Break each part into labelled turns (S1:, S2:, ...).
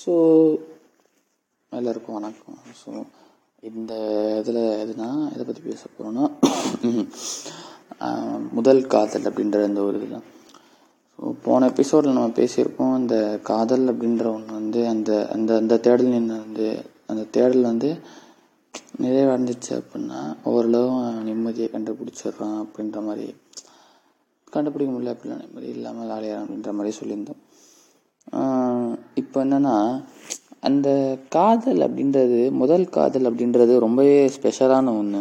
S1: So எல்லாருக்கும் வணக்கம். So இந்த இதில் எதுனா இதை பற்றி பேச போகிறோன்னா முதல் காதல் அப்படின்ற இந்த ஒரு இதில் ஸோ போன எபிசோடில் நம்ம பேசியிருக்கோம் அந்த காதல் அப்படின்ற ஒன்று வந்து அந்த அந்த அந்த தேடல் வந்து அந்த தேடல் வந்து நிறைவடைஞ்சிச்சு அப்படின்னா ஓரளவு நிம்மதியை கண்டுபிடிச்சிடுறான் அப்படின்ற மாதிரி கண்டுபிடிக்க முடியல அப்படிலாம் நிம்மதி இல்லாமல் ஆலையார் அப்படின்ற மாதிரி சொல்லியிருந்தோம். இப்போ என்னன்னா அந்த காதல் அப்படின்றது முதல் காதல் அப்படின்றது ரொம்பவே ஸ்பெஷலான ஒன்று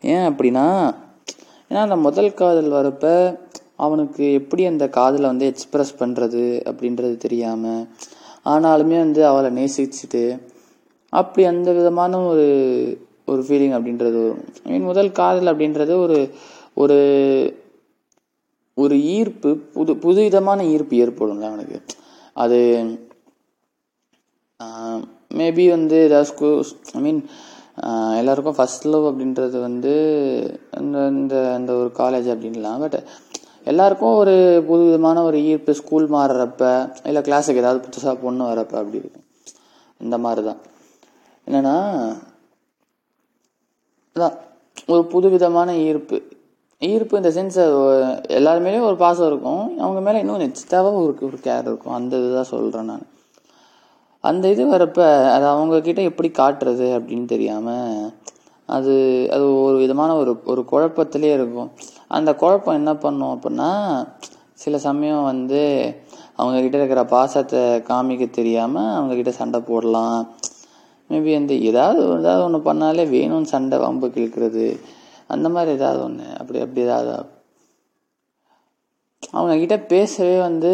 S1: ஏன் அப்படின்னா ஏன்னா அந்த முதல் காதல் வரப்ப அவனுக்கு எப்படி அந்த காதலை வந்து எக்ஸ்ப்ரெஸ் பண்ணுறது அப்படின்றது தெரியாமல் ஆனாலுமே வந்து அவளை நேசிச்சுட்டு அப்படி அந்த விதமான ஒரு ஒரு ஃபீலிங் அப்படின்றது வரும். ஐ மீன் முதல் காதல் அப்படின்றது ஒரு ஒரு ஒரு ஈர்ப்பு புது புது விதமான ஈர்ப்பு ஏற்படும்ல அவனுக்கு. அது மேபி வந்து ஏதாவது ஸ்கூ ஐ மீன் எல்லாருக்கும் ஃபஸ்ட் லவ் அப்படின்றது வந்து இந்த இந்த இந்த ஒரு காலேஜ் அப்படின்லாம். பட் எல்லாருக்கும் ஒரு புது விதமான ஒரு ஈர்ப்பு ஸ்கூல் மாறுறப்ப இல்லை கிளாஸுக்கு ஏதாவது புதுசாக பொண்ணு வரப்ப அப்படி இருக்கும். இந்த மாதிரி தான் என்னென்னா அதான் ஒரு புது விதமான ஈர்ப்பு. ஈர்ப்பு இந்த சென்ஸ் எல்லாரு மேலேயும் ஒரு பாசம் இருக்கும். அவங்க மேலே இன்னும் எக்ஸ்ட்ராவாக ஒரு ஒரு கேர் இருக்கும். அந்த இதுதான் சொல்கிறேன் நான். அந்த இது வரப்ப அது அவங்கக்கிட்ட எப்படி காட்டுறது அப்படின்னு தெரியாமல் அது அது ஒரு விதமான ஒரு ஒரு குழப்பத்திலே இருக்கும். அந்த குழப்பம் என்ன பண்ணும் அப்படின்னா சில சமயம் வந்து அவங்கக்கிட்ட இருக்கிற பாசத்தை காமிக்க தெரியாமல் அவங்கக்கிட்ட சண்டை போடலாம். மேபி வந்து ஏதாவது ஏதாவது ஒன்று பண்ணாலே வேணும்னு சண்டை வம்பு கிழக்கிறது. அந்த மாதிரி ஏதாவது ஒன்று அப்படி அப்படி ஏதாவது. அவங்கக்கிட்ட பேசவே வந்து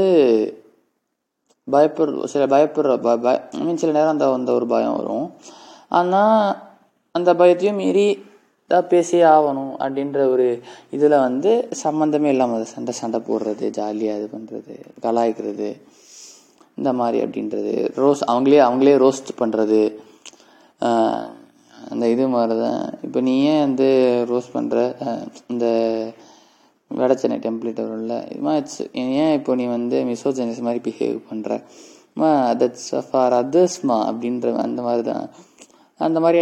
S1: பயப்படுற சில பயப்படுற ப பய ஐ மீன் சில நேரம் அந்த அந்த ஒரு பயம் வரும். ஆனால் அந்த பயத்தையும் மீறி தான் பேசியே ஆகணும் அப்படின்ற ஒரு இதில் வந்து சம்மந்தமே இல்லாமல் சண்டை சண்டை போடுறது ஜாலியாக இது பண்ணுறது கலாய்க்கிறது இந்த மாதிரி அப்படின்றது ரோஸ் அவங்களே அவங்களே ரோஸ்ட் பண்ணுறது அந்த இது மாதிரி தான் இப்போ நீ ஏன் வந்து ரோஸ் பண்ணுற இந்த வடச்சென்னை டெம்ப்ளேட் வரும்ல இதுமா இட்ஸ் ஏன் இப்போ நீ வந்து மிசோஜனிஸ் மாதிரி பிஹேவ் பண்ணுற மா தட்ஸ் ஃபார் அதர்ஸ்மா அப்படின்ற அந்த மாதிரி தான் அந்த மாதிரி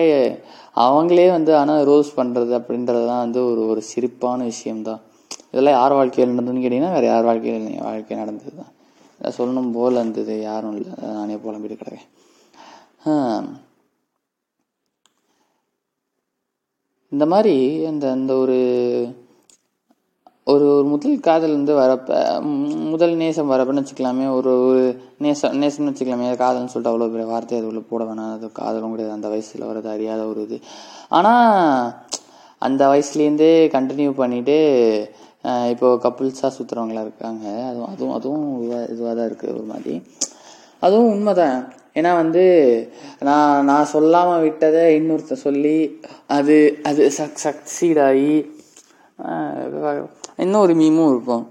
S1: அவங்களே வந்து ஆனால் ரோஸ் பண்ணுறது அப்படின்றதுலாம் வந்து ஒரு ஒரு சிரிப்பான விஷயம்தான். இதெல்லாம் யார் வாழ்க்கையில் நடந்ததுன்னு கேட்டிங்கன்னா வேறு யார் வாழ்க்கையில் என் வாழ்க்கை நடந்தது தான் சொல்லணும் போல் இருந்தது யாரும் இல்லை. நானே புலம்பிட்டு கிடக்கேன். இந்த மாதிரி அந்த அந்த ஒரு ஒரு ஒரு முதல் காதல் வந்து வரப்ப முதல் நேசம் வரப்பன்னு வச்சுக்கலாமே ஒரு ஒரு நேசம் நேசம்னு வச்சுக்கலாமே காதல்னு சொல்லிட்டு அவ்வளோ பெரிய வார்த்தை அது போட வேணாம். அது காதலும் கிடையாது. அந்த வயசில் வரது அறியாத ஒரு இது. ஆனால் அந்த வயசுலேருந்தே கண்டினியூ பண்ணிவிட்டு இப்போ கப்புள்ஸாக சுற்றுறவங்களா இருக்காங்க. அதுவும் அதுவும் அதுவும் இதுவாக தான் இருக்குது ஒரு மாதிரி. அதுவும் உண்மை தான் ஏன்னா வந்து நான் நான் சொல்லாமல் விட்டதை இன்னொருத்த சொல்லி அது அது சக் சக்சீட் ஆகி இன்னும் ஒரு மீமும் இருக்கும்.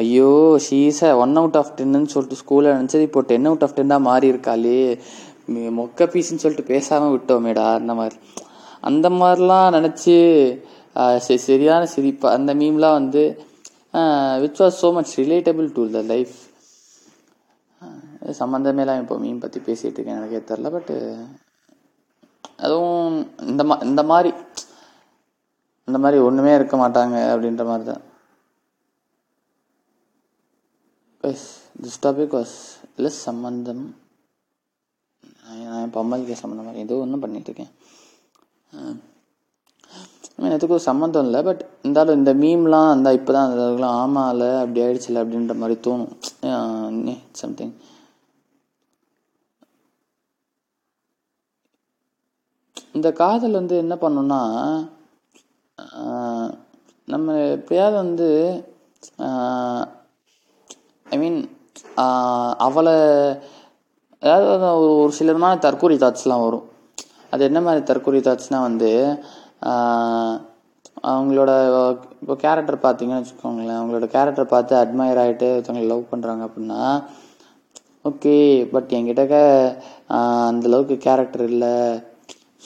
S1: ஐயோ ஷீஸ ஒன் அவுட் ஆஃப் டென்னு சொல்லிட்டு ஸ்கூலில் நினச்சது இப்போ டென் அவுட் ஆஃப் டென்னாக மாறி இருக்காளே. மொக்க பீஸ்ன்னு சொல்லிட்டு பேசாமல் விட்டோமேடா அந்த மாதிரி. அந்த மாதிரிலாம் நினச்சி சரியான சிரிப்பு அந்த மீம்லாம் வந்து which was so much relatable to the life சம்மந்தமேலாம் இப்போ மீன் பற்றி பேசிகிட்டு இருக்கேன் எனக்கே தெரில பட்டு அதுவும் இந்த மா இந்த மாதிரி இந்த மாதிரி ஒன்றுமே இருக்க மாட்டாங்க அப்படின்ற மாதிரி தான் திஸ் டாபிக் வாஸ் லெஸ் சம்மந்தம் நான் பம்மலுக்கே சம்மந்தம் மாதிரி ஏதோ ஒன்றும் பண்ணிகிட்ருக்கேன் மீன் எதுக்கும் சம்மந்தம் இல்லை பட் இருந்தாலும் இந்த மீம்லாம் அந்த இப்போ தான் ஆமாம் இல்லை அப்படி ஆயிடுச்சுல அப்படின்ற மாதிரி தோணும். சம்திங் இந்த காதல் வந்து என்ன பண்ணுன்னா நம்ம எப்படியாவது வந்து ஐ மீன் அவளை அதாவது ஒரு ஒரு சிலமான தற்கொலை தாட்ஸ்லாம் வரும். அது என்ன மாதிரி தற்கொலை தாட்ஸ்னால் வந்து அவங்களோட இப்போ கேரக்டர் பார்த்தீங்கன்னு வச்சுக்கோங்களேன் அவங்களோட கேரக்டர் பார்த்து அட்மையர் ஆகிட்டு ஒருத்தவங்களை லவ் பண்ணுறாங்க அப்படின்னா ஓகே பட் என்கிட்ட அந்தளவுக்கு கேரக்டர் இல்லை.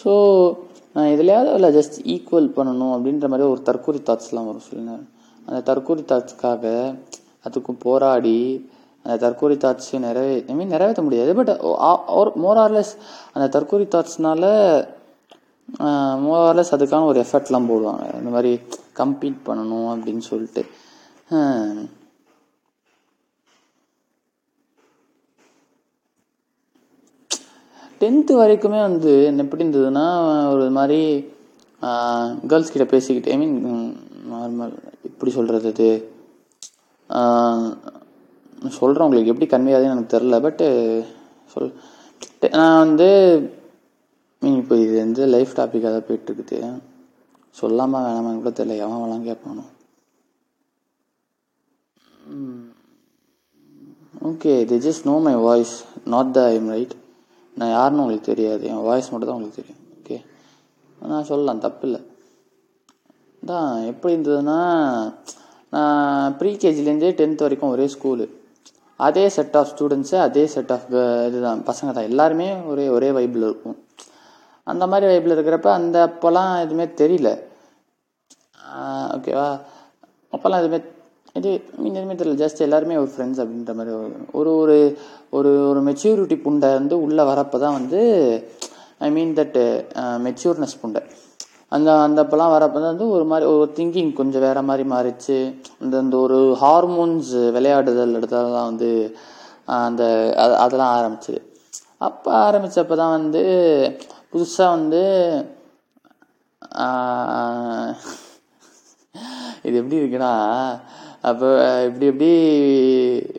S1: ஸோ நான் எதுலையாவது இல்லை ஜஸ்ட் ஈக்குவல் பண்ணணும் அப்படின்ற மாதிரி ஒரு தற்கூரி தாட்ஸ்லாம் வரும். சில நேரம். அந்த தற்கூரி தாட்ஸ்க்காக அதுக்கும் போராடி அந்த தற்கூரி தாட்ஸு நிறைவே ஐ மீன் நிறைவேற்ற முடியாது. பட் ஒரு மோர் ஆர்லெஸ் அந்த தற்கூரி தாட்ஸ்னால மோர் ஆர்லெஸ் அதுக்கான ஒரு எஃபர்ட்லாம் போடுவாங்க. இந்த மாதிரி கம்ப்ளீட் பண்ணணும் அப்படின்னு சொல்லிட்டு. டென்த்து வரைக்குமே வந்து என்ன எப்படி இருந்ததுன்னா ஒரு மாதிரி கேர்ள்ஸ் கிட்ட பேசிக்கிட்டு ஐ மீன் நார்மல் எப்படி சொல்கிறது இது? சொல்கிறேன் உங்களுக்கு எப்படி கன்வே எனக்கு தெரில பட்டு சொல் டெ- நான் வந்து மீன் இப்போ இது வந்து லைஃப் டாப்பிக்காக தான் போயிட்டுருக்குது. சொல்லாமல் வேணாமான்னு கூட தெரியல எவன் வேணாம் கேட்பானோ okay the just know my voice not the I'm right நான் யாருன்னு உங்களுக்கு தெரியாது. என் வாய்ஸ் மட்டும் தான் உங்களுக்கு தெரியும். ஓகே நான் சொல்லலாம் தப்பில்லை. தான் எப்படி இருந்ததுன்னா நான் ப்ரீகேஜிலேருந்தே டென்த் வரைக்கும் ஒரே ஸ்கூலு அதே செட் ஆஃப் ஸ்டூடெண்ட்ஸு அதே செட் ஆஃப் இதுதான். பசங்க தான். எல்லாருமே ஒரே ஒரே வைப்பில் இருக்கும். அந்த மாதிரி வைப்பில் இருக்கிறப்ப அந்த அப்போல்லாம் எதுவுமே தெரியல. ஓகேவா அப்போல்லாம் எதுவுமே இது மீன் எதுவுமே தெரியல ஜஸ்ட் எல்லாருமே ஒரு ஃப்ரெண்ட்ஸ் அப்படின்ற மாதிரி ஒரு- ஒரு ஒரு ஒரு ஒரு மெச்சூரிட்டி புண்டை வந்து உள்ளே வரப்போ தான் வந்து ஐ மீன் தட் மெச்சூர்னஸ் புண்டை. அந்த அந்தப்பெல்லாம் வரப்போ தான் வந்து ஒரு மாதிரி ஒரு திங்கிங் கொஞ்சம் வேறு மாதிரி மாறிச்சு. அந்த அந்த ஒரு ஹார்மோன்ஸ் விளையாடுதல் எடுத்ததெல்லாம் வந்து uh, அந்த அது அதெல்லாம் ஆரம்பிச்சிது. அப்போ ஆரம்பித்தப்போ தான் வந்து புதுசாக வந்து uh, இது எப்படி இருக்குன்னா அப்போ இப்படி இப்படி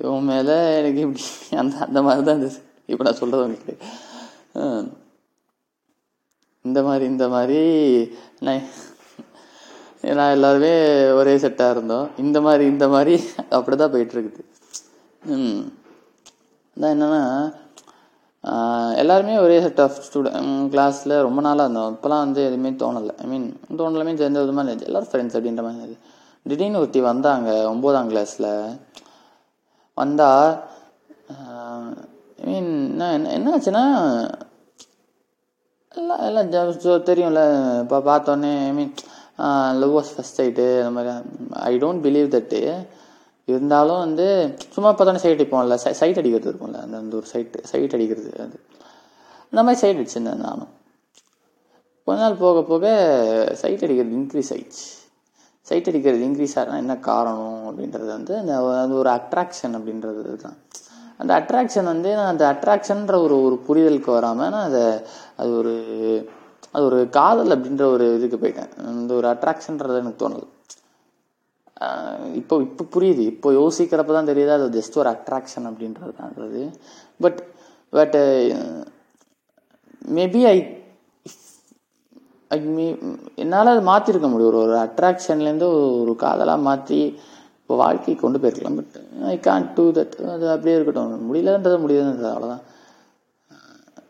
S1: உன் மேலே எனக்கு இப்படி அந்த அந்த மாதிரி தான் இருந்துச்சு இப்போ நான் சொல்கிறது உங்களுக்கு இந்த மாதிரி இந்த மாதிரி நான் நான் எல்லாருமே ஒரே செட்டாக இருந்தோம். இந்த மாதிரி இந்த மாதிரி அப்படி தான் போயிட்டுருக்குது. ம். அதான் என்னென்னா எல்லாருமே ஒரே செட் ஆஃப் ஸ்டூடெண்ட் கிளாஸில் ரொம்ப நாளாக இருந்தோம். இப்போலாம் வந்து எதுவுமே தோணலை. ஐ மீன் தோணலுமே சேர்ந்த விதமாக இருந்துச்சு எல்லாரும் ஃப்ரெண்ட்ஸ் அப்படின்ற மாதிரி இருந்தது. திடீர்னு ஒருத்தி வந்தாங்க ஒம்போதாம் கிளாஸில் வந்தால் ஐ மீன் என்ன என்ன ஆச்சுன்னா எல்லாம் எல்லாம் ஜ- ஜோ- தெரியும்ல இப்போ பார்த்தோன்னே I mean love was first sight அந்த மாதிரி. ஐ டோன்ட் பிலீவ் தட்டு இருந்தாலும் வந்து சும்மா பார்த்தோன்னே சைட் அடிப்போம்ல சை சைட் அடிக்கிறது இருக்கும்ல அந்த அந்த ஒரு சைட் சைட் அடிக்கிறது அது. அந்த மாதிரி சைட் அடிச்சிருந்தேன் நானும். கொஞ்ச நாள் போக போக சைட் அடிக்கிறது இன்க்ரீஸ் ஆயிடுச்சு. சைட் அடிக்கிறது இன்க்ரீஸ் ஆகினா என்ன காரணம் அப்படின்றது வந்து அந்த அது ஒரு அட்ராக்ஷன் அப்படின்றது தான் அந்த அட்ராக்ஷன் வந்து நான் அந்த அட்ராக்ஷன்ற ஒரு ஒரு புரிதலுக்கு வராமல் நான் அதை அது ஒரு அது ஒரு காதல் அப்படின்ற ஒரு இதுக்கு போயிட்டேன். அந்த ஒரு அட்ராக்ஷன்றது எனக்கு தோணுது. இப்போ இப்போ புரியுது. இப்போ யோசிக்கிறப்ப தான் தெரியுது அது ஜஸ்ட் ஒரு அட்ராக்ஷன் அப்படின்றது தான் பட் பட் மேபி ஐ என்னால் அதை மாற்றிருக்க முடியும். ஒரு ஒரு அட்ராக்ஷன்லேருந்து ஒரு காதலாக மாற்றி இப்போ வாழ்க்கையை கொண்டு போயிருக்கலாம். But I can't do that அது அப்படியே இருக்கட்டும். முடியலன்றது முடியலன்றது அவ்வளோதான்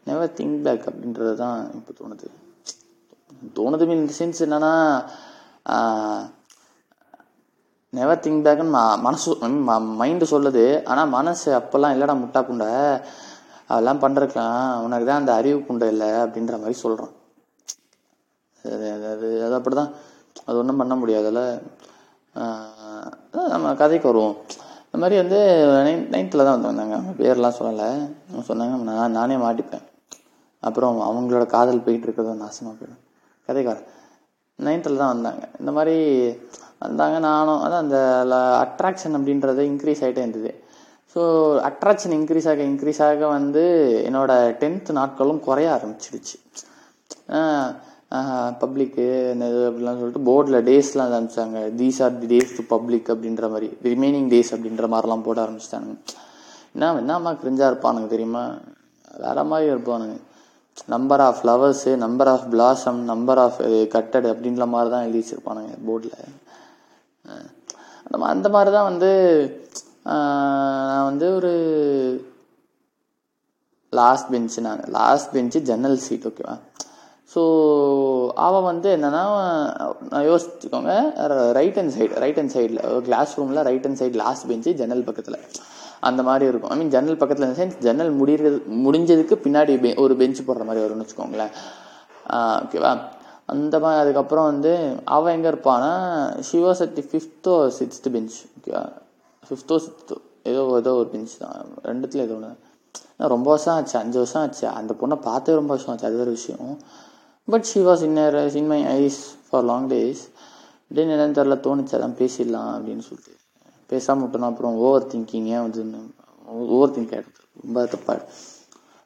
S1: நெவர் திங்க் பேக் அப்படின்றது தான் இப்போ தோணுது. தோணுது மீன் சென்ஸ் என்னன்னா நெவர் திங்க் பேக்னு மனசு மைண்டு சொல்லுது. ஆனால் மனசு அப்போல்லாம் இல்லைடா முட்டா புண்டை அதெல்லாம் பண்ணுறக்கலாம் உனக்கு தான் அந்த அறிவு புண்டை இல்லை அப்படின்ற மாதிரி சொல்கிறான் அது அது அது அது அப்படி தான் அது ஒன்றும் பண்ண முடியாதுல்ல. நம்ம கதைக்கு வருவோம். இந்த மாதிரி வந்து நைன் நைன்த்தில் தான் வந்து வந்தாங்க அவங்க பேர்லாம் சொல்லலை. அவங்க சொன்னாங்க நான் நானே மாட்டிப்பேன். அப்புறம் அவங்களோட காதல் போயிட்டு இருக்கிறது நாசமாக போயிடும். கதைக்காரன் நைன்த்தில் தான் வந்தாங்க. இந்த மாதிரி வந்தாங்க நானும். அதான் அந்த அட்ராக்ஷன் அப்படின்றது இன்க்ரீஸ் ஆகிட்டே இருந்தது. ஸோ அட்ராக்ஷன் இன்க்ரீஸ் ஆக இன்க்ரீஸ் ஆக வந்து என்னோடய டென்த் நாட்களும் குறைய ஆரம்பிச்சிடுச்சு. பப்ளிக்கு இந்த இது அப்படிலாம் சொல்லிட்டு போர்டில் டேஸ்லாம் ஆரம்பிச்சாங்க these are the days to public அப்படின்ற மாதிரி. ரிமைனிங் டேஸ் அப்படின்ற மாதிரிலாம் போட ஆரம்பிச்சிட்டானுங்க. என்ன என்னம்மா கிரிஞ்சாக இருப்பானுங்க தெரியுமா? வேற மாதிரி இருப்பானுங்க. Number of flowers number of blossom number of கட்டட் அப்படின்ற மாதிரி தான் எழுதி வச்சிருப்பானுங்க போர்டில் அந்த அந்த மாதிரி தான் வந்து நான் வந்து ஒரு லாஸ்ட் பெஞ்சு நான் லாஸ்ட் பெஞ்சு ஜன்னல் சீட் ஓகேவா ஸோ அவன் வந்து என்னன்னா நான் யோசிச்சுக்கோங்க right hand side right hand சைடில் கிளாஸ் ரூமில் right hand side last bench ஜன்னல் பக்கத்தில். அந்த மாதிரி இருக்கும். ஐ மீன் ஜன்னல் பக்கத்தில் இந்த சென்ஸ் ஜன்னல் முடிகிறது முடிஞ்சதுக்கு பின்னாடி பெ- ஒரு பெஞ்ச் போடுற மாதிரி வரும்னு வச்சுக்கோங்களேன். ஓகேவா அந்த மாதிரி அதுக்கப்புறம் வந்து அவன் எங்கே இருப்பான்னா சிவசக்தி அட் ஃபிஃப்த்தோ சிக்ஸ்த்து பெஞ்ச் ஓகேவா ஃபிஃப்த்தோ சிக்ஸ்த்தோ ஏதோ ஏதோ ஒரு பெஞ்ச் தான். ரெண்டுத்துல ஏதோ ஒன்று ரொம்ப வருஷம் ஆச்சு அஞ்சு வருஷம் ஆச்சு. அந்த பொண்ணை பார்த்தே ரொம்ப வருஷம் ஆச்சு. அது ஒரு விஷயம். But she was in in my eyes for long days அப்படின்னு என்னன்னு தெரில தோணுச்சு. அதான் பேசிடலாம் அப்படின்னு சொல்லிட்டு. பேசாமல் விட்டோம்னா அப்புறம் ஓவர் திங்கிங் ஏன் வந்து ஓவர் திங்க் ஆகிடுது ரொம்ப தப்பா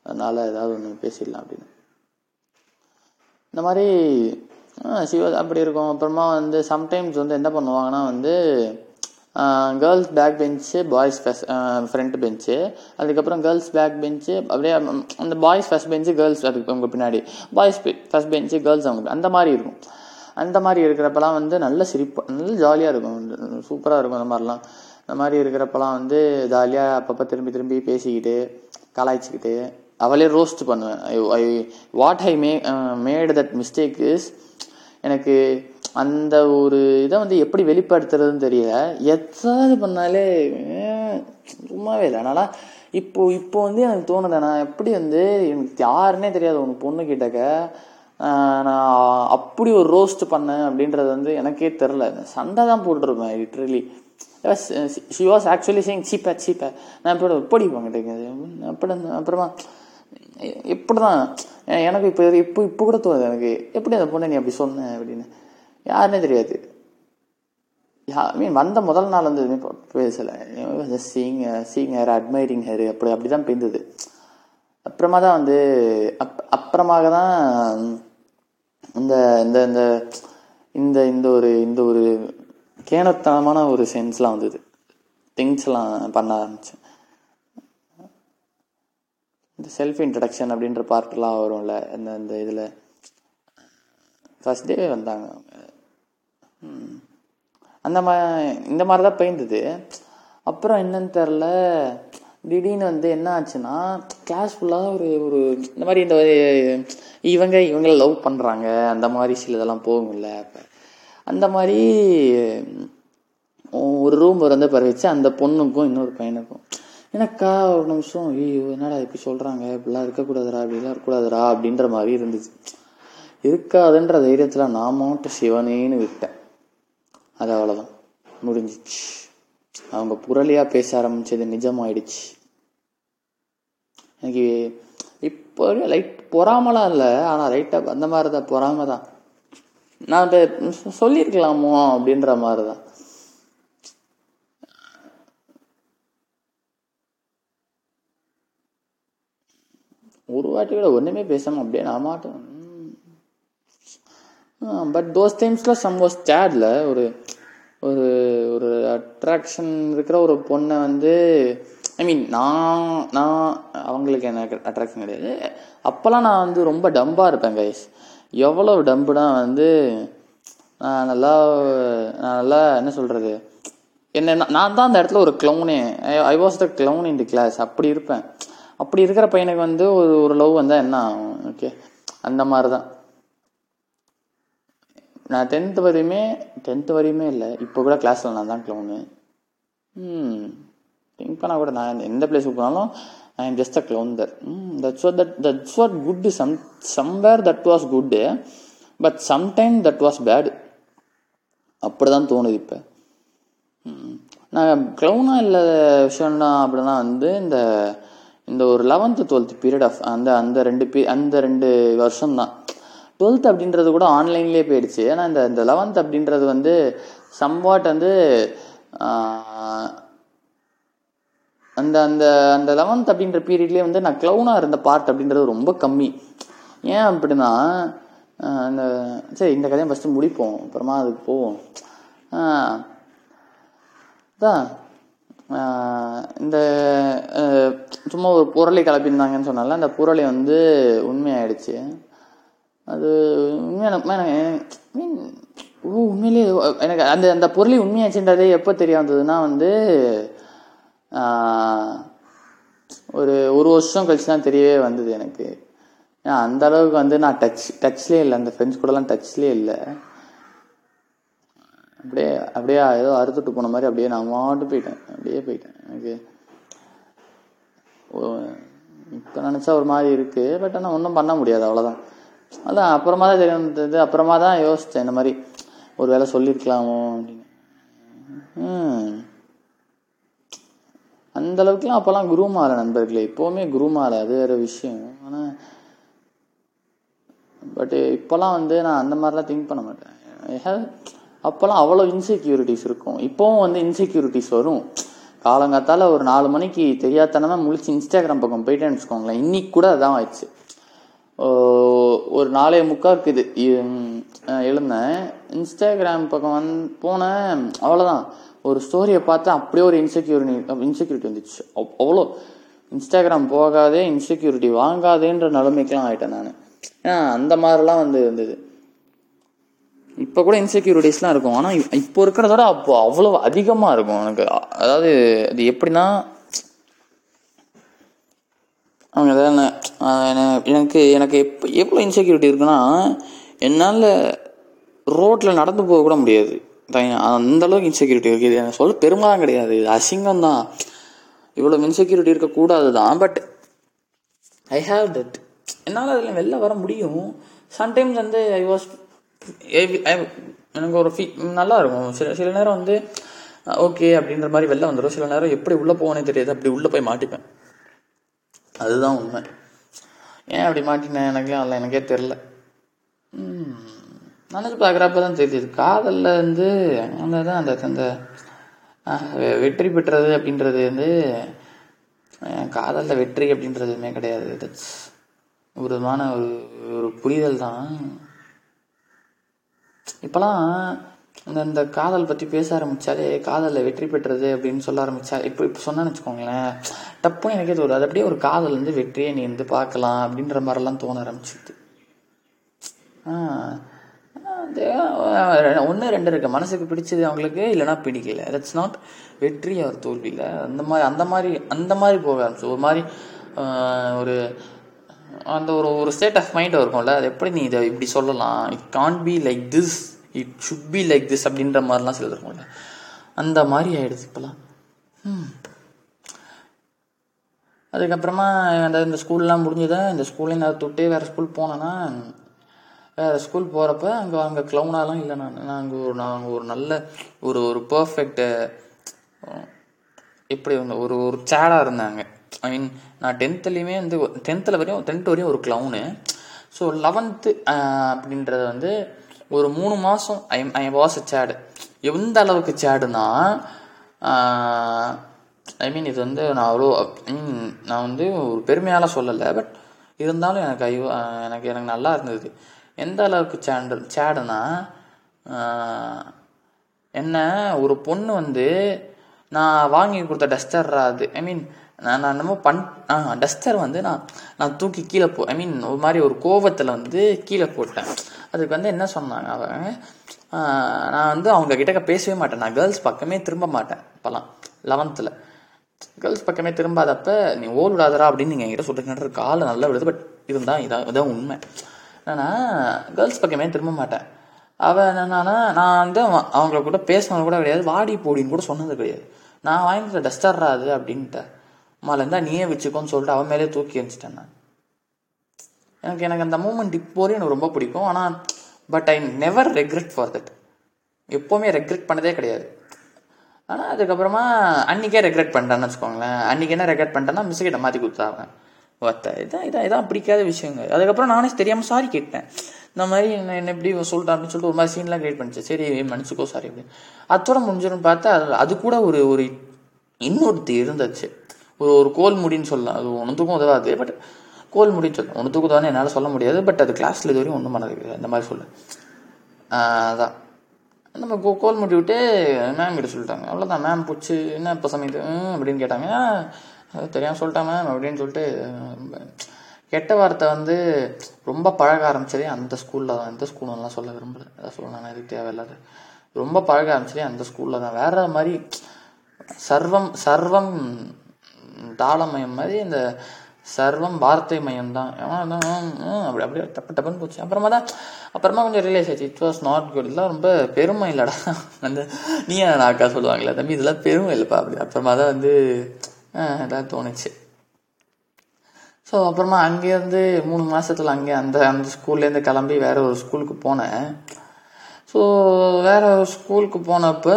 S1: அதனால் ஏதாவது ஒன்று பேசிடலாம் அப்படின்னு. இந்த மாதிரி சிவா அப்படி இருக்கும். அப்புறமா வந்து சம்டைம்ஸ் வந்து என்ன பண்ணுவாங்கன்னா வந்து girls back bench boys first front bench அதுக்கப்புறம் கேர்ள்ஸ் பேக் பெஞ்சு அப்படியே அந்த பாய்ஸ் ஃபஸ்ட் பெஞ்சு கேர்ள்ஸ் அதுக்கு அவங்க பின்னாடி. பாய்ஸ் ஃபஸ்ட் பெஞ்சு கேர்ள்ஸ் அவங்க. அந்த மாதிரி இருக்கும். அந்த மாதிரி இருக்கிறப்பலாம் வந்து நல்ல சிரிப்பு நல்ல ஜாலியாக இருக்கும். சூப்பராக இருக்கும் அந்த மாதிரிலாம். அந்த மாதிரி இருக்கிறப்பலாம் வந்து ஜாலியாக அப்பப்போ திரும்பி திரும்பி பேசிக்கிட்டு கலாய்ச்சிக்கிட்டு அவளே ரோஸ்ட் பண்ணுவேன். I what I may made that mistake is எனக்கு அந்த ஒரு இதை வந்து எப்படி வெளிப்படுத்துறதுன்னு தெரியல. எதாவது பண்ணாலே சும்மாவே இல்லை. அதனால இப்போ இப்போ வந்து எனக்கு தோணுது நான் எப்படி வந்து எனக்கு யாருன்னே தெரியாது உனக்கு பொண்ணு கிட்டக்க நான் அப்படி ஒரு ரோஸ்ட் பண்ணேன் அப்படின்றது வந்து எனக்கே தெரில. சண்டை தான் போட்டிருப்பேன் லிட்ரலி ஷி வாஸ் ஆக்சுவலி சேங் சீப்பா சீப்பா. நான் இப்போ எப்படி வாங்கிட்டேங்க அப்படி அப்புறமா எப்படி தான் எனக்கு இப்போ இப்போ இப்போ கூட தோணுது எனக்கு. எப்படி அந்த பொண்ணை நீ அப்படி சொன்ன? அப்படின்னு. யாருன்னே தெரியாது. யா மீன் வந்த முதல் நாள் வந்து எதுவுமே பேசலை. பேசல seeing seeing her admiring her அப்படி அப்படி தான் பேந்தது. அப்புறமா தான் வந்து அப் அப்புறமாக தான் இந்த இந்த இந்த இந்த இந்த ஒரு இந்த ஒரு கேனத்தனமான ஒரு சென்ஸ்லாம் வந்தது. திங்ஸ்லாம் பண்ண ஆரம்பிச்சேன். இந்த செல்ஃப் இன்ட்ரடக்ஷன் அப்படின்ற பார்ட்லாம் வரும்ல இந்த இந்த இதில். ஃபஸ்ட் டே வந்தாங்க அவங்க. அந்த மா இந்த மாதிரி தான் பெய்ந்தது. அப்புறம் என்னன்னு தெரில திடீர்னு வந்து என்ன ஆச்சுன்னா கிளாஸ் ஃபுல்லாக ஒரு ஒரு இந்த மாதிரி இந்த இவங்க இவங்கள லவ் பண்ணுறாங்க அந்த மாதிரி சில இதெல்லாம் போகும்ல. அப்போ அந்த மாதிரி ஒரு ரூம் வந்து பரவிச்சு அந்த பொண்ணுக்கும் இன்னொரு பையனுக்கும். எனக்கா ஒரு நிமிஷம். ஐயோ என்னடா இப்படி சொல்கிறாங்க இப்படிலாம் இருக்கக்கூடாதுடா இப்படிலாம் இருக்கக்கூடாதுடா அப்படின்ற மாதிரி இருந்துச்சு. இருக்காதுன்ற தைரியத்தில் நான் மட்டும் சிவனேன்னு விட்டேன். அது அவ்வளோதான் முடிஞ்சிச்சு. அவங்க புரளியாக பேச ஆரம்பிச்சது நிஜமாயிடுச்சு. எனக்கு இப்போ லைட் பொறாமலாம் இல்லை. ஆனால் லைட்டாக அந்த மாதிரி தான் பொறாம தான் நான் அதை சொல்லியிருக்கலாமோ அப்படின்ற மாதிரி தான் ஒரு வாட்டி கூட ஒன்றுமே பேசாமல் அப்படியே நான் மாட்டேன். பட் தோஸ் டைம்ஸில் சம் வாஸ் சேட்ல ஒரு ஒரு ஒரு அட்ராக்ஷன் இருக்கிற ஒரு பொண்ணை வந்து ஐ மீன் நான் நான் அவங்களுக்கு எனக்கு அட்ராக்ஷன் கிடையாது. அப்போல்லாம் நான் வந்து ரொம்ப டம்பாக இருப்பேன் கைஸ் எவ்வளோ டம்புனா வந்து நான் நல்லா நான் நல்லா என்ன சொல்கிறது என்ன நான் தான் அந்த இடத்துல ஒரு க்ளவுனே I was the clown in the class அப்படி இருப்பேன். அப்படி இருக்கிற பையனுக்கு வந்து ஒரு ஒரு லவ் வந்தால் என்ன ஆகும்? ஓகே அந்த மாதிரி தான் நான் டென்த்து வரையுமே டென்த்து வரையுமே இல்லை. இப்போ கூட கிளாஸில் நான் தான் க்ளவுனு ம் திங்க் பண்ணால் கூட நான் எந்த பிளேஸுக்கு போனாலும் I am just a clown there hmm that's what that that's what good some somewhere that was good but sometime that was bad அப்படி தான் hmm. தோணுது இப்போ. Hmm. நான் க்ளவுனாக இல்லாத விஷயம்னா அப்படின்னா வந்து இந்த இந்த ஒரு லெவன்த்து டுவெல்த் பீரியட் ஆஃப் அந்த அந்த ரெண்டு பீ அந்த ரெண்டு வருஷம் தான் டுவெல்த் அப்படின்றது கூட ஆன்லைன்லேயே போயிடுச்சு. ஏன்னா இந்த இந்த லெவன்த் அப்படின்றது வந்து சம்வாட் வந்து அந்த அந்த அந்த லெவன்த் அப்படின்ற பீரியட்லேயே வந்து நான் க்ளவுனாக இருந்த பார்ட் அப்படின்றது ரொம்ப கம்மி. ஏன் அப்படின்னா அந்த சரி இந்த கதையை ஃபஸ்ட்டு முடிப்போம். அப்புறமா அதுக்கு போவோம். ஆஹ், அதான். இந்த சும்மா ஒரு புரளி கலப்பியிருந்தாங்கன்னு சொன்னால அந்த புரளி வந்து உண்மையாயிடுச்சு. அது உண்மையான மீன் ஓ உண்மையிலேயே எனக்கு அந்த அந்த பொருளை உண்மையாச்சுன்றதே எப்போ தெரிய வந்ததுன்னா வந்து ஒரு ஒரு வருஷம் கழிச்சு தான் தெரியவே வந்தது எனக்கு. ஏன்னா அந்த அளவுக்கு வந்து நான் டச் டச்லேயே இல்லை. அந்த ஃப்ரெண்ட்ஸ் கூடலாம் டச்லேயே இல்லை. அப்படியே அப்படியே ஏதோ அறுத்துட்டு போன மாதிரி அப்படியே நான் மாட்டு போயிட்டேன். அப்படியே போயிட்டேன். எனக்கு இப்போ நினச்சா ஒரு மாதிரி இருக்குது பட் ஆனால் ஒன்றும் பண்ண முடியாது. அவ்வளோதான் அதான் அப்புறமா தான் தெரிய வந்தது அப்புறமா தான் யோசித்தேன் இந்த மாதிரி ஒரு வேலை சொல்லியிருக்கலாமோ அப்படின்னு. அந்த அளவுக்குலாம் அப்போல்லாம் குருமால நண்பர்களே. இப்போவுமே குருமால அது வேற விஷயம். ஆனால் பட்டு இப்போல்லாம் வந்து நான் அந்த மாதிரிலாம் திங்க் பண்ண மாட்டேன். அப்போல்லாம் அவ்வளோ இன்செக்யூரிட்டிஸ் இருக்கும். இப்போவும் வந்து இன்செக்யூரிட்டிஸ் வரும். காலங்காத்தால ஒரு நாலு மணிக்கு தெரியாதனமா முழிச்சு இன்ஸ்டாகிராம் பக்கம் போயிட்டேன்னு வச்சுக்கோங்களேன். இன்னைக்கு கூட அதான் ஆயிடுச்சு. ஒரு நாலே முக்காக்கு இது எழுந்தேன். இன்ஸ்டாகிராம் பக்கம் வந்து போனேன். அவ்வளோதான் ஒரு ஸ்டோரியை பார்த்து அப்படியே ஒரு இன்செக்யூரிட்டி இன்செக்யூரிட்டி வந்துச்சு. அவ்வளோ. இன்ஸ்டாகிராம் போகாதே இன்செக்யூரிட்டி வாங்காதேன்ற நிலைமைக்கெல்லாம் ஆகிட்டேன் நான். ஏன்னா அந்த மாதிரிலாம் வந்து இருந்தது. இப்போ கூட இன்செக்யூரிட்டிஸ்லாம் இருக்கும். ஆனால் இப்போ இருக்கிறத விட அப்போ அவ்வளோ அதிகமாக இருக்கும் எனக்கு. அதாவது அது எப்படின்னா அதான் என்ன- எனக்கு எனக்கு எப்போ எவ்வளோ இன்செக்யூரிட்டி இருக்குன்னா என்னால் ரோட்டில் நடந்து போக கூட முடியாது. தான் அந்த அளவுக்கு இன்செக்யூரிட்டி இருக்குது இது எனக்கு சொல்ல பெருமைலாம் கிடையாது. இது அசிங்கம் தான் இவ்வளோ இன்செக்யூரிட்டி இருக்கக்கூடாது தான் பட் ஐ ஹாவ் தட் என்னால் அதில் வெளில வர முடியும். சம்டைம்ஸ் வந்து ஐ வாஸ் எனக்கு ஒரு ஃபீ நல்லா இருக்கும். சில சில நேரம் வந்து ஓகே அப்படின்ற மாதிரி வெளில வந்துடும் சில நேரம் எப்படி உள்ளே போகனே தெரியாது. அப்படி உள்ளே போய் மாட்டிப்பேன். அதுதான் உண்மை. ஏன் அப்படி மாட்டினேன்? எனக்கே அதில் எனக்கே தெரில. நினச்சி பார்க்குறப்ப தான் தெரியுது. காதலில் வந்து அந்த தான் அந்த அந்த வெ- வெற்றி பெற்றது அப்படின்றது வந்து காதலில் வெற்றி அப்படின்றதுமே கிடையாது. தட்ஸ் ஒரு விதமான ஒரு ஒரு புரிதல் தான். இப்போலாம் இந்த இந்த காதல் பற்றி பேச ஆரம்பித்தாலே காதலில் வெற்றி பெற்றது அப்படின்னு சொல்ல ஆரம்பித்தா இப்போ இப்போ சொன்னான்னு வச்சுக்கோங்களேன் டப்புன்னு எனக்கே தோணுது. அது அப்படியே ஒரு காதல் வந்து வெற்றியை நீ வந்து பார்க்கலாம் அப்படின்ற மாதிரிலாம் தோண ஆரம்பிச்சிது. ஒன்று ரெண்டு இருக்கு. மனசுக்கு பிடிச்சது அவங்களுக்கு இல்லைனா பிடிக்கல. தட்ஸ் நாட் வெற்றி அவர் தோல்வியில் அந்த மாதிரி அந்த மாதிரி அந்த மாதிரி போக ஆரம்பிச்சு. ஒரு மாதிரி ஒரு அந்த ஒரு ஒரு ஸ்டேட் ஆஃப் மைண்ட் இருக்கும்ல அது எப்படி நீ இதை இப்படி சொல்லலாம்? It can't be like this it should be like this அப்படின்ற மாதிரிலாம் சிலது இருக்கும்ல அந்த மாதிரி ஆயிடுது இப்போலாம் அதுக்கப்புறமா அந்த இந்த ஸ்கூல்லாம் முடிஞ்சதா இந்த ஸ்கூல்லையும் நான் தொட்டே வேறு ஸ்கூல் போனேன்னா வேறு ஸ்கூல் போகிறப்ப அங்கே அங்கே க்ளவுனாலாம் இல்லை நான். நாங்கள் ஒரு நாங்கள் ஒரு நல்ல ஒரு ஒரு பர்ஃபெக்ட் எப்படி வந்து ஒரு ஒரு சேடாக இருந்தாங்க. ஐ மீன் நான் டென்த்துலேயுமே வந்து டென்த்தில் வரையும் டென்த் வரையும் ஒரு க்ளவுனு ஸோ லெவன்த்து அப்படின்றத வந்து ஒரு மூணு மாதம் ஐ ஐ வாஸ் சேடு எந்த அளவுக்கு சேடுனா ஐ மீன் இது வந்து நான் அவ்வளோ நான் வந்து ஒரு பெருமையால் சொல்லலை பட் இருந்தாலும் எனக்கு ஐயோ எனக்கு எனக்கு நல்லா இருந்தது. எந்த அளவுக்கு சேண்டு சேடுனா என்ன ஒரு பொண்ணு வந்து நான் வாங்கி கொடுத்த டஸ்டர்ரா அது. ஐ மீன் நான் நான் என்னமோ பண் ஆ டஸ்டர் வந்து நான் நான் தூக்கி கீழே போ ஐ மீன் ஒரு மாதிரி ஒரு கோபத்தில் வந்து கீழே போட்டேன். அதுக்கு வந்து என்ன சொன்னாங்க அவங்க நான் வந்து அவங்க கிட்ட பேசவே மாட்டேன். நான் கேர்ள்ஸ் பக்கமே திரும்ப மாட்டேன் இப்போலாம் லெவன்த்தில் கேர்ள்ஸ் பக்கமே திரும்பாதப்ப நீ ஓல் விடாதரா அப்படின்னு நீங்கள் என்கிட்ட சொல்லிட்டு காலை நல்லா விடுது. பட் இதுதான் இதான் இதான் உண்மை. என்னன்னா கேர்ள்ஸ் பக்கமே திரும்ப மாட்டேன். அவன் என்னன்னா நான் வந்து அவங்க அவங்கள கூட பேசினது கூட கிடையாது. வாடி போடின்னு கூட சொன்னது கிடையாது. நான் வாங்கிக்கிற டஸ்டர்ரா அது அப்படின்ட்டு அம்மால இருந்தால் நீயே வச்சுக்கோன்னு சொல்லிட்டு அவன் மேலே தூக்கி எரிஞ்சிட்டேன் நான். எனக்கு எனக்கு அந்த மூமெண்ட் இப்போ வரையும் எனக்கு ரொம்ப பிடிக்கும். ஆனால் but I never regret for that எப்போவுமே ரெக்ரெட் பண்ணதே கிடையாது. ஆனால் அதுக்கப்புறமா அன்றைக்கே ரெக்ரெட் பண்ணிட்டேன்னு வச்சுக்கோங்களேன். அன்றைக்கி என்ன ரெக்ரெட் பண்ணிட்டேன்னா மிஸ் கிட்ட மாற்றி கொடுத்தாங்க. ஒத்த இதான் இதான் இதான் பிடிக்காத விஷயங்க அதுக்கப்புறம் நானே தெரியாமல் சாரி கேட்டேன். இந்த மாதிரி என்ன என்ன இப்படி சொல்லிட்டேன் அப்படின்னு சொல்லிட்டு ஒரு மாதிரி சீன்லாம் க்ரியேட் பண்ணிச்சு. சரி மன்னிச்சுக்கோ சாரி அப்படி அதோட முடிஞ்சிடும் பார்த்தா அது அது கூட ஒரு ஒரு இன்னொருத்தி இருந்துச்சு. ஒரு ஒரு கோல் முடின்னு சொல்லலாம். அது ஒன்றுத்துக்கும் உதவாது. பட் கோல் முடின்னு சொல்லலாம் ஒன்றுத்துக்கும் என்னால் சொல்ல முடியாது பட் அது கிளாஸில் இது வரையும் ஒன்றும் பண்ணது அந்த மாதிரி சொல்ல. அதான். நம்ம கோ கோல் முடி விட்டு மேம் கிட்ட சொல்லிட்டாங்க. அவ்வளோதான் மேம் பிடிச்சி என்ன இப்போ சமையல்? அப்படின்னு கேட்டாங்க. அது தெரியாமல் சொல்லிட்டாங்க மேம் அப்படின்னு சொல்லிட்டு கெட்ட வார்த்தை வந்து ரொம்ப பழக ஆரம்பிச்சதே அந்த ஸ்கூலில் தான். எந்த ஸ்கூல்லாம் சொல்ல விரும்பலை. அதை சொல்லணும் இது தேவையில்லாத. ரொம்ப பழக ஆரம்பிச்சதே அந்த ஸ்கூலில் தான். வேற மாதிரி சர்வம் சர்வம் தாளமயம் மாதிரி இந்த சர்வம் வார்த்தை மையம் தான் அப்படி அப்படியே டப்பு டப்புன்னு போச்சு. அப்புறமா தான் அப்புறமா கொஞ்சம் ரியலைஸ் ஆச்சு. இட் வாஸ் நாட் குட் இதெல்லாம் ரொம்ப பெருமை இல்லைடா. அந்த நீ நான் அக்கா சொல்லுவாங்களே தம்பி இதெல்லாம் பெருமை இல்லைப்பா அப்படி. அப்புறமா தான் வந்து இதாக தோணுச்சு. ஸோ அப்புறமா அங்கேருந்து மூணு மாதத்தில் அங்கே அந்த அந்த ஸ்கூல்லேருந்து கிளம்பி வேற ஒரு ஸ்கூலுக்கு போனேன். ஸோ வேற ஒரு ஸ்கூலுக்கு போனப்போ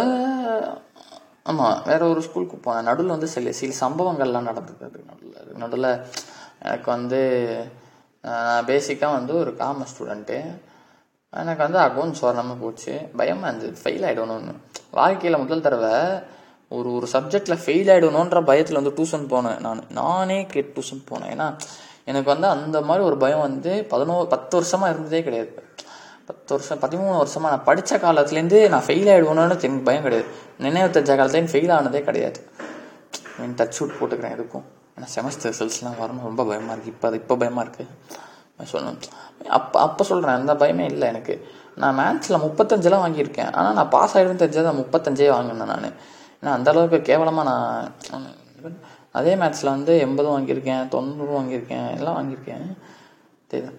S1: ஆமாம் வேற ஒரு ஸ்கூலுக்கு போனேன். நடுவில் வந்து சில சில சம்பவங்கள்லாம் நடந்தது. அது நடுவில் அது நடுவில் எனக்கு வந்து பேசிக்காக வந்து ஒரு காமர்ஸ் ஸ்டூடெண்ட்டு எனக்கு வந்து அக்கௌண்ட்ஸ் வரலாமல் போச்சு. பயமாக இருந்தது. ஃபெயில் ஆகிடணும்னு வாழ்க்கையில் முதல் தடவை ஒரு ஒரு சப்ஜெக்டில் ஃபெயில் ஆகிடணுன்ற பயத்தில் வந்து டியூஷன் போனேன் நான். நானே கேட்டு டியூஷன் போனேன். ஏன்னா எனக்கு வந்து அந்த மாதிரி ஒரு பயம் வந்து பதினோரு பத்து வருஷமாக இருந்ததே கிடையாது. பத்து வருஷம் பதிமூணு வருஷமாக நான் படித்த காலத்துலேருந்து நான் ஃபெயில் ஆகிடுவோன்னு எனக்கு பயம் கிடையாது. நினைவு தெரிஞ்ச காலத்துலேருந்து ஃபெயில் ஆனதே கிடையாது. மீன் டச் ஷூட் போட்டுக்கிறேன் எதுக்கும். ஏன்னா செமஸ்டர் ரிசல்ட்ஸ்லாம் வரணும் ரொம்ப பயமாக இருக்குது இப்போ அது இப்போ பயமாக இருக்குது சொல்லணும். அப்போ அப்போ சொல்கிறேன் அந்த பயமே இல்லை எனக்கு. நான் மேத்ஸில் முப்பத்தஞ்செல்லாம் வாங்கியிருக்கேன். ஆனால் நான் பாஸ் ஆகிடுன்னு தெரிஞ்சது நான் முப்பத்தஞ்சே வாங்கினேன் நான். ஏன்னா அந்தளவுக்கு கேவலமாக நான் அதே மேத்ஸில் வந்து எண்பதும் வாங்கியிருக்கேன் தொண்ணூறும் வாங்கியிருக்கேன் எல்லாம் வாங்கியிருக்கேன். தெரியுது?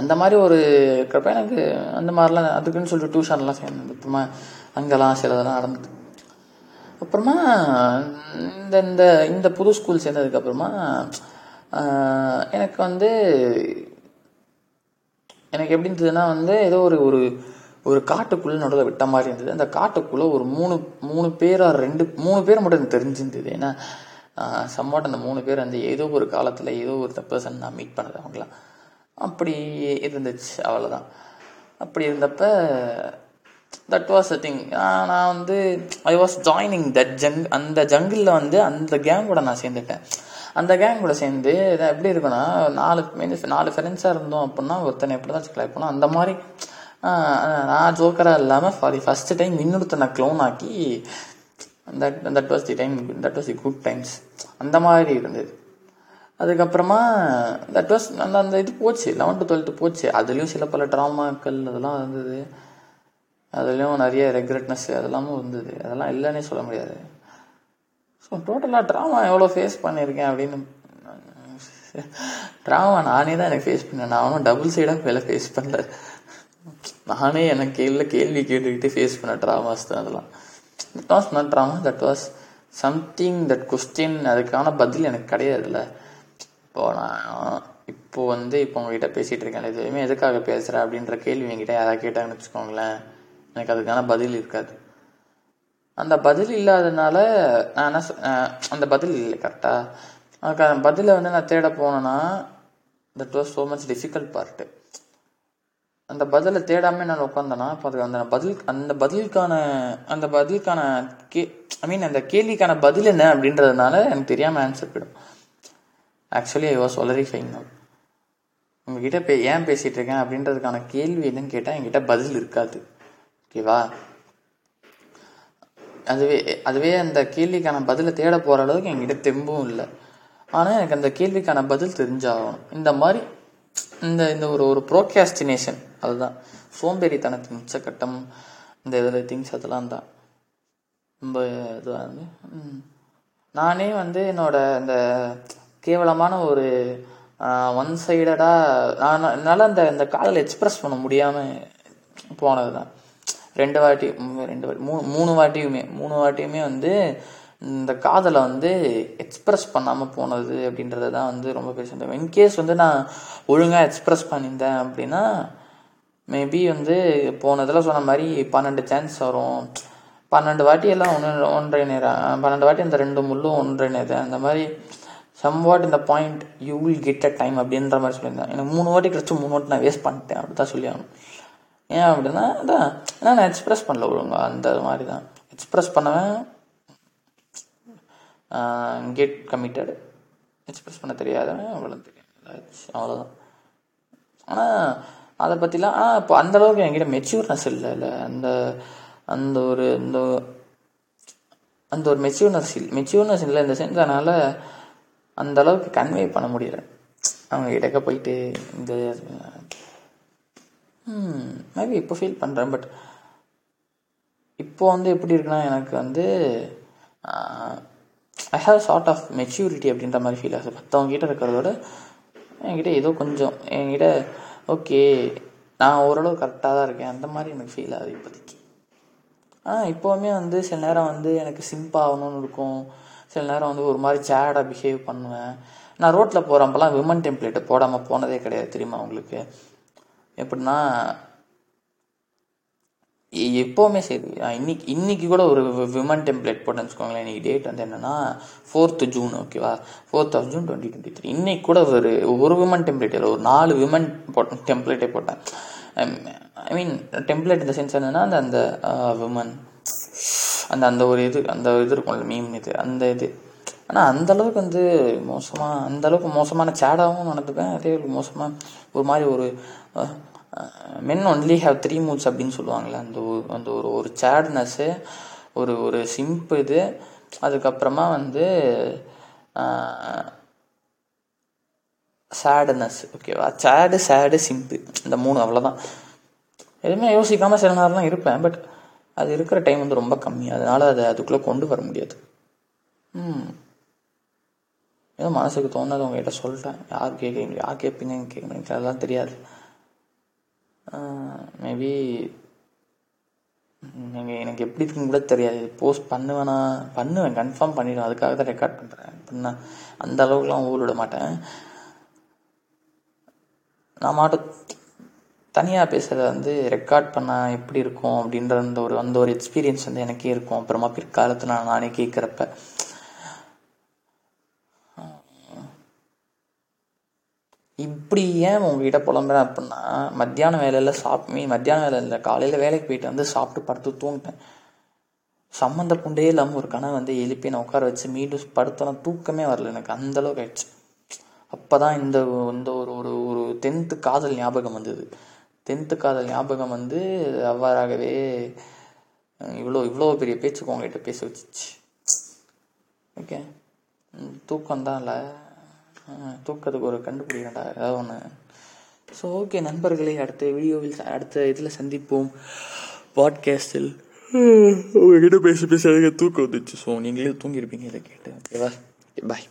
S1: அந்த மாதிரி ஒரு இருக்கிறப்ப எனக்கு அந்த மாதிரிலாம் அதுக்குன்னு சொல்லிட்டு டியூஷன்லாம் சேர்ந்தது அப்புறமா அங்கெல்லாம் சிலதெல்லாம் நடந்தது. அப்புறமா இந்த இந்த இந்த புது ஸ்கூல் சேர்ந்ததுக்கப்புறமா எனக்கு வந்து எனக்கு எப்படி இருந்ததுன்னா வந்து ஏதோ ஒரு ஒரு ஒரு காட்டுக்குள்ளே நடுவில் விட்ட மாதிரி இருந்தது. அந்த காட்டுக்குள்ளே ஒரு மூணு மூணு பேர் ரெண்டு மூணு பேர் மட்டும் எனக்கு தெரிஞ்சிருந்தது. ஏன்னா சம்வாட் அந்த மூணு பேர் வந்து ஏதோ ஒரு காலத்தில் ஏதோ ஒரு பர்சன் நான் மீட் பண்ணது அவங்களாம் அப்படி இருந்துச்சு அவ்வளோதான் அப்படி இருந்தப்ப தட் வாஸ் அ திங் நான் வந்து ஐ வாஸ் ஜாயினிங் தட் ஜங் அந்த ஜங்கிளில் வந்து அந்த கேங் கூட நான் சேர்ந்துட்டேன். அந்த கேங் கூட சேர்ந்து எப்படி இருக்குன்னா நாலு மீன்ஸ் நாலு ஃப்ரெண்ட்ஸாக இருந்தோம் அப்படின்னா ஒருத்தனை எப்படி தான் சிக்கலாக பண்ணோம் அந்த மாதிரி நான் ஜோக்கராக இல்லாமல் ஃபார் ஃபஸ்ட்டு டைம் இன்னொருத்தனை க்ளோன் ஆக்கி that that was the time that was the good times அந்த மாதிரி இருந்தது. அதுக்கப்புறமா தட் வாஸ் அந்த அந்த இது போச்சு லெவன்த்து டுவெல்த்து போச்சு. அதுலேயும் சில பல ட்ராமாக்கள் அதெல்லாம் இருந்தது. அதுலேயும் நிறைய ரெக்ரெட்னஸ் அதெல்லாமும் இருந்தது. அதெல்லாம் இல்லைன்னே சொல்ல முடியாது. ஸோ டோட்டலாக ட்ராமா எவ்வளோ ஃபேஸ் பண்ணியிருக்கேன் அப்படின்னு ட்ராமா நானே தான் எனக்கு ஃபேஸ் பண்ணேன். நான் ஒன்றும் டபுள் சைடாக வேலை ஃபேஸ் பண்ணல. நானே எனக்கு இல்லை கேள்வி கேட்டுக்கிட்டு ஃபேஸ் பண்ண ட்ராமாஸ் தான் அதெல்லாம். That was not drama that was something that question அதுக்கான பதில் எனக்கு கிடையாதுல்ல. இப்போ நான் இப்போ வந்து இப்போ உங்ககிட்ட பேசிகிட்டு இருக்கேன். எதுவுமே எதுக்காக பேசுகிறேன் அப்படின்ற கேள்வி என்கிட்ட யாராவது கேட்டாங்கன்னு வச்சுக்கோங்களேன். எனக்கு அதுக்கான பதில் இருக்காது. அந்த பதில் இல்லாதனால நான் என்ன அந்த பதில் இல்லை கரெக்டாக அதுக்கான பதிலை வந்து நான் தேட போனேன்னா that was so much difficult part அந்த பதிலை தேடாமல் நான் உட்காந்தேன்னா இப்போ அதுக்கு அந்த பதில் அந்த பதிலுக்கான அந்த பதிலுக்கான கே ஐ மீன் அந்த கேள்விக்கான பதில் என்ன அப்படின்றதுனால எனக்கு தெரியாமல் ஆன்சர் போயிடும். Actually I was only fine உங்ககிட்ட பே ஏன் பேசிகிட்டு இருக்கேன் அப்படின்றதுக்கான கேள்வி என்னன்னு கேட்டால் என்கிட்ட பதில் இருக்காது. ஓகேவா அதுவே அதுவே அந்த கேள்விக்கான பதிலை தேட போகிற அளவுக்கு என்கிட்ட தெம்பும் இல்லை. ஆனால் எனக்கு அந்த கேள்விக்கான பதில் தெரிஞ்சாகணும். இந்த மாதிரி இந்த இந்த ஒரு ஒரு ப்ரோக்காஸ்டினேஷன் அதுதான். சோம்பேறித்தனத்தின் உச்சக்கட்டம் இந்த இதில் திங்ஸ் அதெல்லாம் தான். ரொம்ப இதுவாக இருந்து நானே வந்து என்னோட இந்த கேவலமான ஒரு ஒன் சைடடாக நான் என்னால் அந்த அந்த காதலை எக்ஸ்ப்ரெஸ் பண்ண முடியாமல் போனது தான் ரெண்டு வாட்டி ரெண்டு வாட்டி மூணு மூணு வாட்டியுமே மூணு வாட்டியுமே வந்து இந்த காதலை வந்து எக்ஸ்ப்ரெஸ் பண்ணாமல் போனது அப்படின்றது தான் வந்து ரொம்ப பெருசு இன்கேஸ் வந்து நான் ஒழுங்காக எக்ஸ்ப்ரெஸ் பண்ணியிருந்தேன் அப்படின்னா மேபி வந்து போனதில் சொன்ன மாதிரி பன்னெண்டு சான்ஸ் வரும். பன்னெண்டு வாட்டி எல்லாம் ஒன்று ஒன்றை நேரம் பன்னெண்டு வாட்டி அந்த ரெண்டு முள்ளும் ஒன்றை நேரம் அந்த மாதிரி சம் வாட் இந்த point you will get a time அப்படின்ற மாதிரி சொல்லியிருந்தேன் எனக்கு மூணு வாட்டி கிடச்சி மூணு வாட்டி நான் வேஸ்ட் பண்ணிட்டேன். அப்படி தான் சொல்லி ஆகணும் ஏன் அப்படின்னா அதான் ஏன்னா நான் எக்ஸ்ப்ரெஸ் பண்ணல ஒழுங்கா. அந்த மாதிரி தான் எக்ஸ்ப்ரெஸ் பண்ணவன் கெட் கமிட்டடு எக்ஸ்ப்ரெஸ் பண்ண தெரியாதவன் அவ்வளோ தெரியும். அவ்வளோதான் ஆனால் அதை பற்றிலாம் ஆனால் இப்போ அந்தளவுக்கு என்கிட்ட மெச்சூர்னஸ் இல்லை. இல்லை அந்த அந்த ஒரு இந்த அந்த ஒரு மெச்சூர்னஸ் இல்லை. மெச்சூர்னஸ் இல்லை இந்த சென்ஸ் அதனால் அந்த அளவுக்கு கன்வே பண்ண முடியல. அவங்க இடக்க போயிட்டு இந்த மேபி இப்போ ஃபீல் பண்ணுறேன் பட் இப்போ வந்து எப்படி இருக்குன்னா எனக்கு வந்து I have sort of maturity அப்படின்ற மாதிரி ஃபீல் ஆகுது மற்றவங்க கிட்ட இருக்கிறதோட என்கிட்ட ஏதோ கொஞ்சம் என்கிட்ட ஓகே நான் ஓரளவு கரெக்டாக தான் இருக்கேன். அந்த மாதிரி எனக்கு ஃபீல் ஆகுது இப்போதைக்கு. ஆனால் இப்போவுமே வந்து சில நேரம் வந்து எனக்கு சிம்பாகணும்னு இருக்கும். சில நேரம் வந்து ஒரு மாதிரி சேடாக பிஹேவ் பண்ணுவேன். நான் ரோட்டில் போகிறப்பெல்லாம் விமன் டெம்ப்ளேட்டை போடாமல் போனதே கிடையாது தெரியுமா உங்களுக்கு? எப்படின்னா எப்போவுமே சரி இன்னைக்கு இன்னைக்கு கூட ஒரு விமன் டெம்ப்ளேட் போட்டேன்னு வச்சுக்கோங்களேன். இன்னைக்கு டேட் வந்து என்னன்னா ஃபோர்த்து ஜூன் ஓகேவா fourth of June twenty twenty three இன்னைக்கு கூட ஒரு ஒரு விமன் டெம்ப்ளேட் இல்லை ஒரு நாலு விமன் போட்டேன். டெம்ப்ளேட்டே போட்டேன் ஐ மீன் டெம்ப்ளேட் இந்த சென்ஸ் என்னன்னா அந்த அந்த விமன் அந்த அந்த ஒரு இது அந்த இது இருக்கும்ல மீம் இது அந்த இது. ஆனால் அந்த அளவுக்கு வந்து மோசமாக அந்த அளவுக்கு மோசமான சேடாகவும் நடந்துப்பேன் அதே ஒரு மோசமாக ஒரு மாதிரி ஒரு men only have three moods அப்படின்னு சொல்லுவாங்கள்ல அந்த ஒரு அந்த ஒரு ஒரு சேட்னஸ்ஸு ஒரு ஒரு சிம்பு இது. அதுக்கப்புறமா வந்து சேடுனஸ் ஓகேவா சேடு சேடு சிம்பு இந்த மூணு அவ்வளோதான் எதுவுமே யோசிக்காமல் சில நேரம்லாம் இருப்பேன் பட் அது இருக்கிற டைம் வந்து ரொம்ப கம்மி. அதனால அதை அதுக்குள்ளே கொண்டு வர முடியாது. ம். ஏதோ மனசுக்கு தோணுது உங்ககிட்ட சொல்லிட்டேன் யார் கேட்குறீங்க யார் கேட்பீங்க கேட்குறீங்க அதெல்லாம் தெரியாது. மேபி நீங்கள் எனக்கு எப்படி இருக்குன்னு கூட தெரியாது. போஸ்ட் பண்ணுவேனா பண்ணுவேன். கன்ஃபார்ம் பண்ணிடுவேன். அதுக்காக தான் ரெக்கார்ட் பண்ணுறேன் பண்ண அந்த அளவுக்குலாம் ஊர் விட மாட்டேன். நான் மாட்டும் தனியாக பேசுகிறத வந்து ரெக்கார்ட் பண்ணால் எப்படி இருக்கும் அப்படின்ற அந்த ஒரு அந்த ஒரு எக்ஸ்பீரியன்ஸ் வந்து எனக்கே இருக்கும். அப்புறமா பிற்காலத்தில் நான் நானே கேட்குறப்ப இப்படி ஏன் உங்ககிட்ட புலம்புறேன் அப்படின்னா மத்தியான வேலையில் சாப் மீ மத்தியான வேலை இல்லை காலையில் வேலைக்கு போயிட்டு வந்து சாப்பிட்டு படுத்து தூங்கிட்டேன். சம்மந்த புண்டே இல்லாமல் ஒரு கனவு வந்து எழுப்பி நான் உட்கார வச்சு மீண்டும் படுத்தலாம் தூக்கமே வரல எனக்கு. அந்தளவுக்கு ஆயிடுச்சு. அப்போ தான் இந்த இந்த ஒரு ஒரு ஒரு டென்த்து காதல் ஞாபகம் வந்தது. டென்த்து காதல் ஞாபகம் வந்து அவ்வாறாகவே இவ்வளோ இவ்வளோ பெரிய பேச்சுக்கு உங்ககிட்ட பேச வச்சிச்சு. ஓகே தூக்கம் தான் இல்லை தூக்கத்துக்கு ஒரு கண்டுபிடிக்கண்டா ஏதாவது ஒன்று ஸோ ஓகே நண்பர்களே அடுத்த வீடியோவில் அடுத்த இதில் சந்திப்போம். பாட்காஸ்டில் உங்ககிட்ட பேச பேச தூக்கம் வந்துச்சு. ஸோ நீங்களே தூங்கியிருப்பீங்க இதை கேட்டு. ஓகேவா பாய்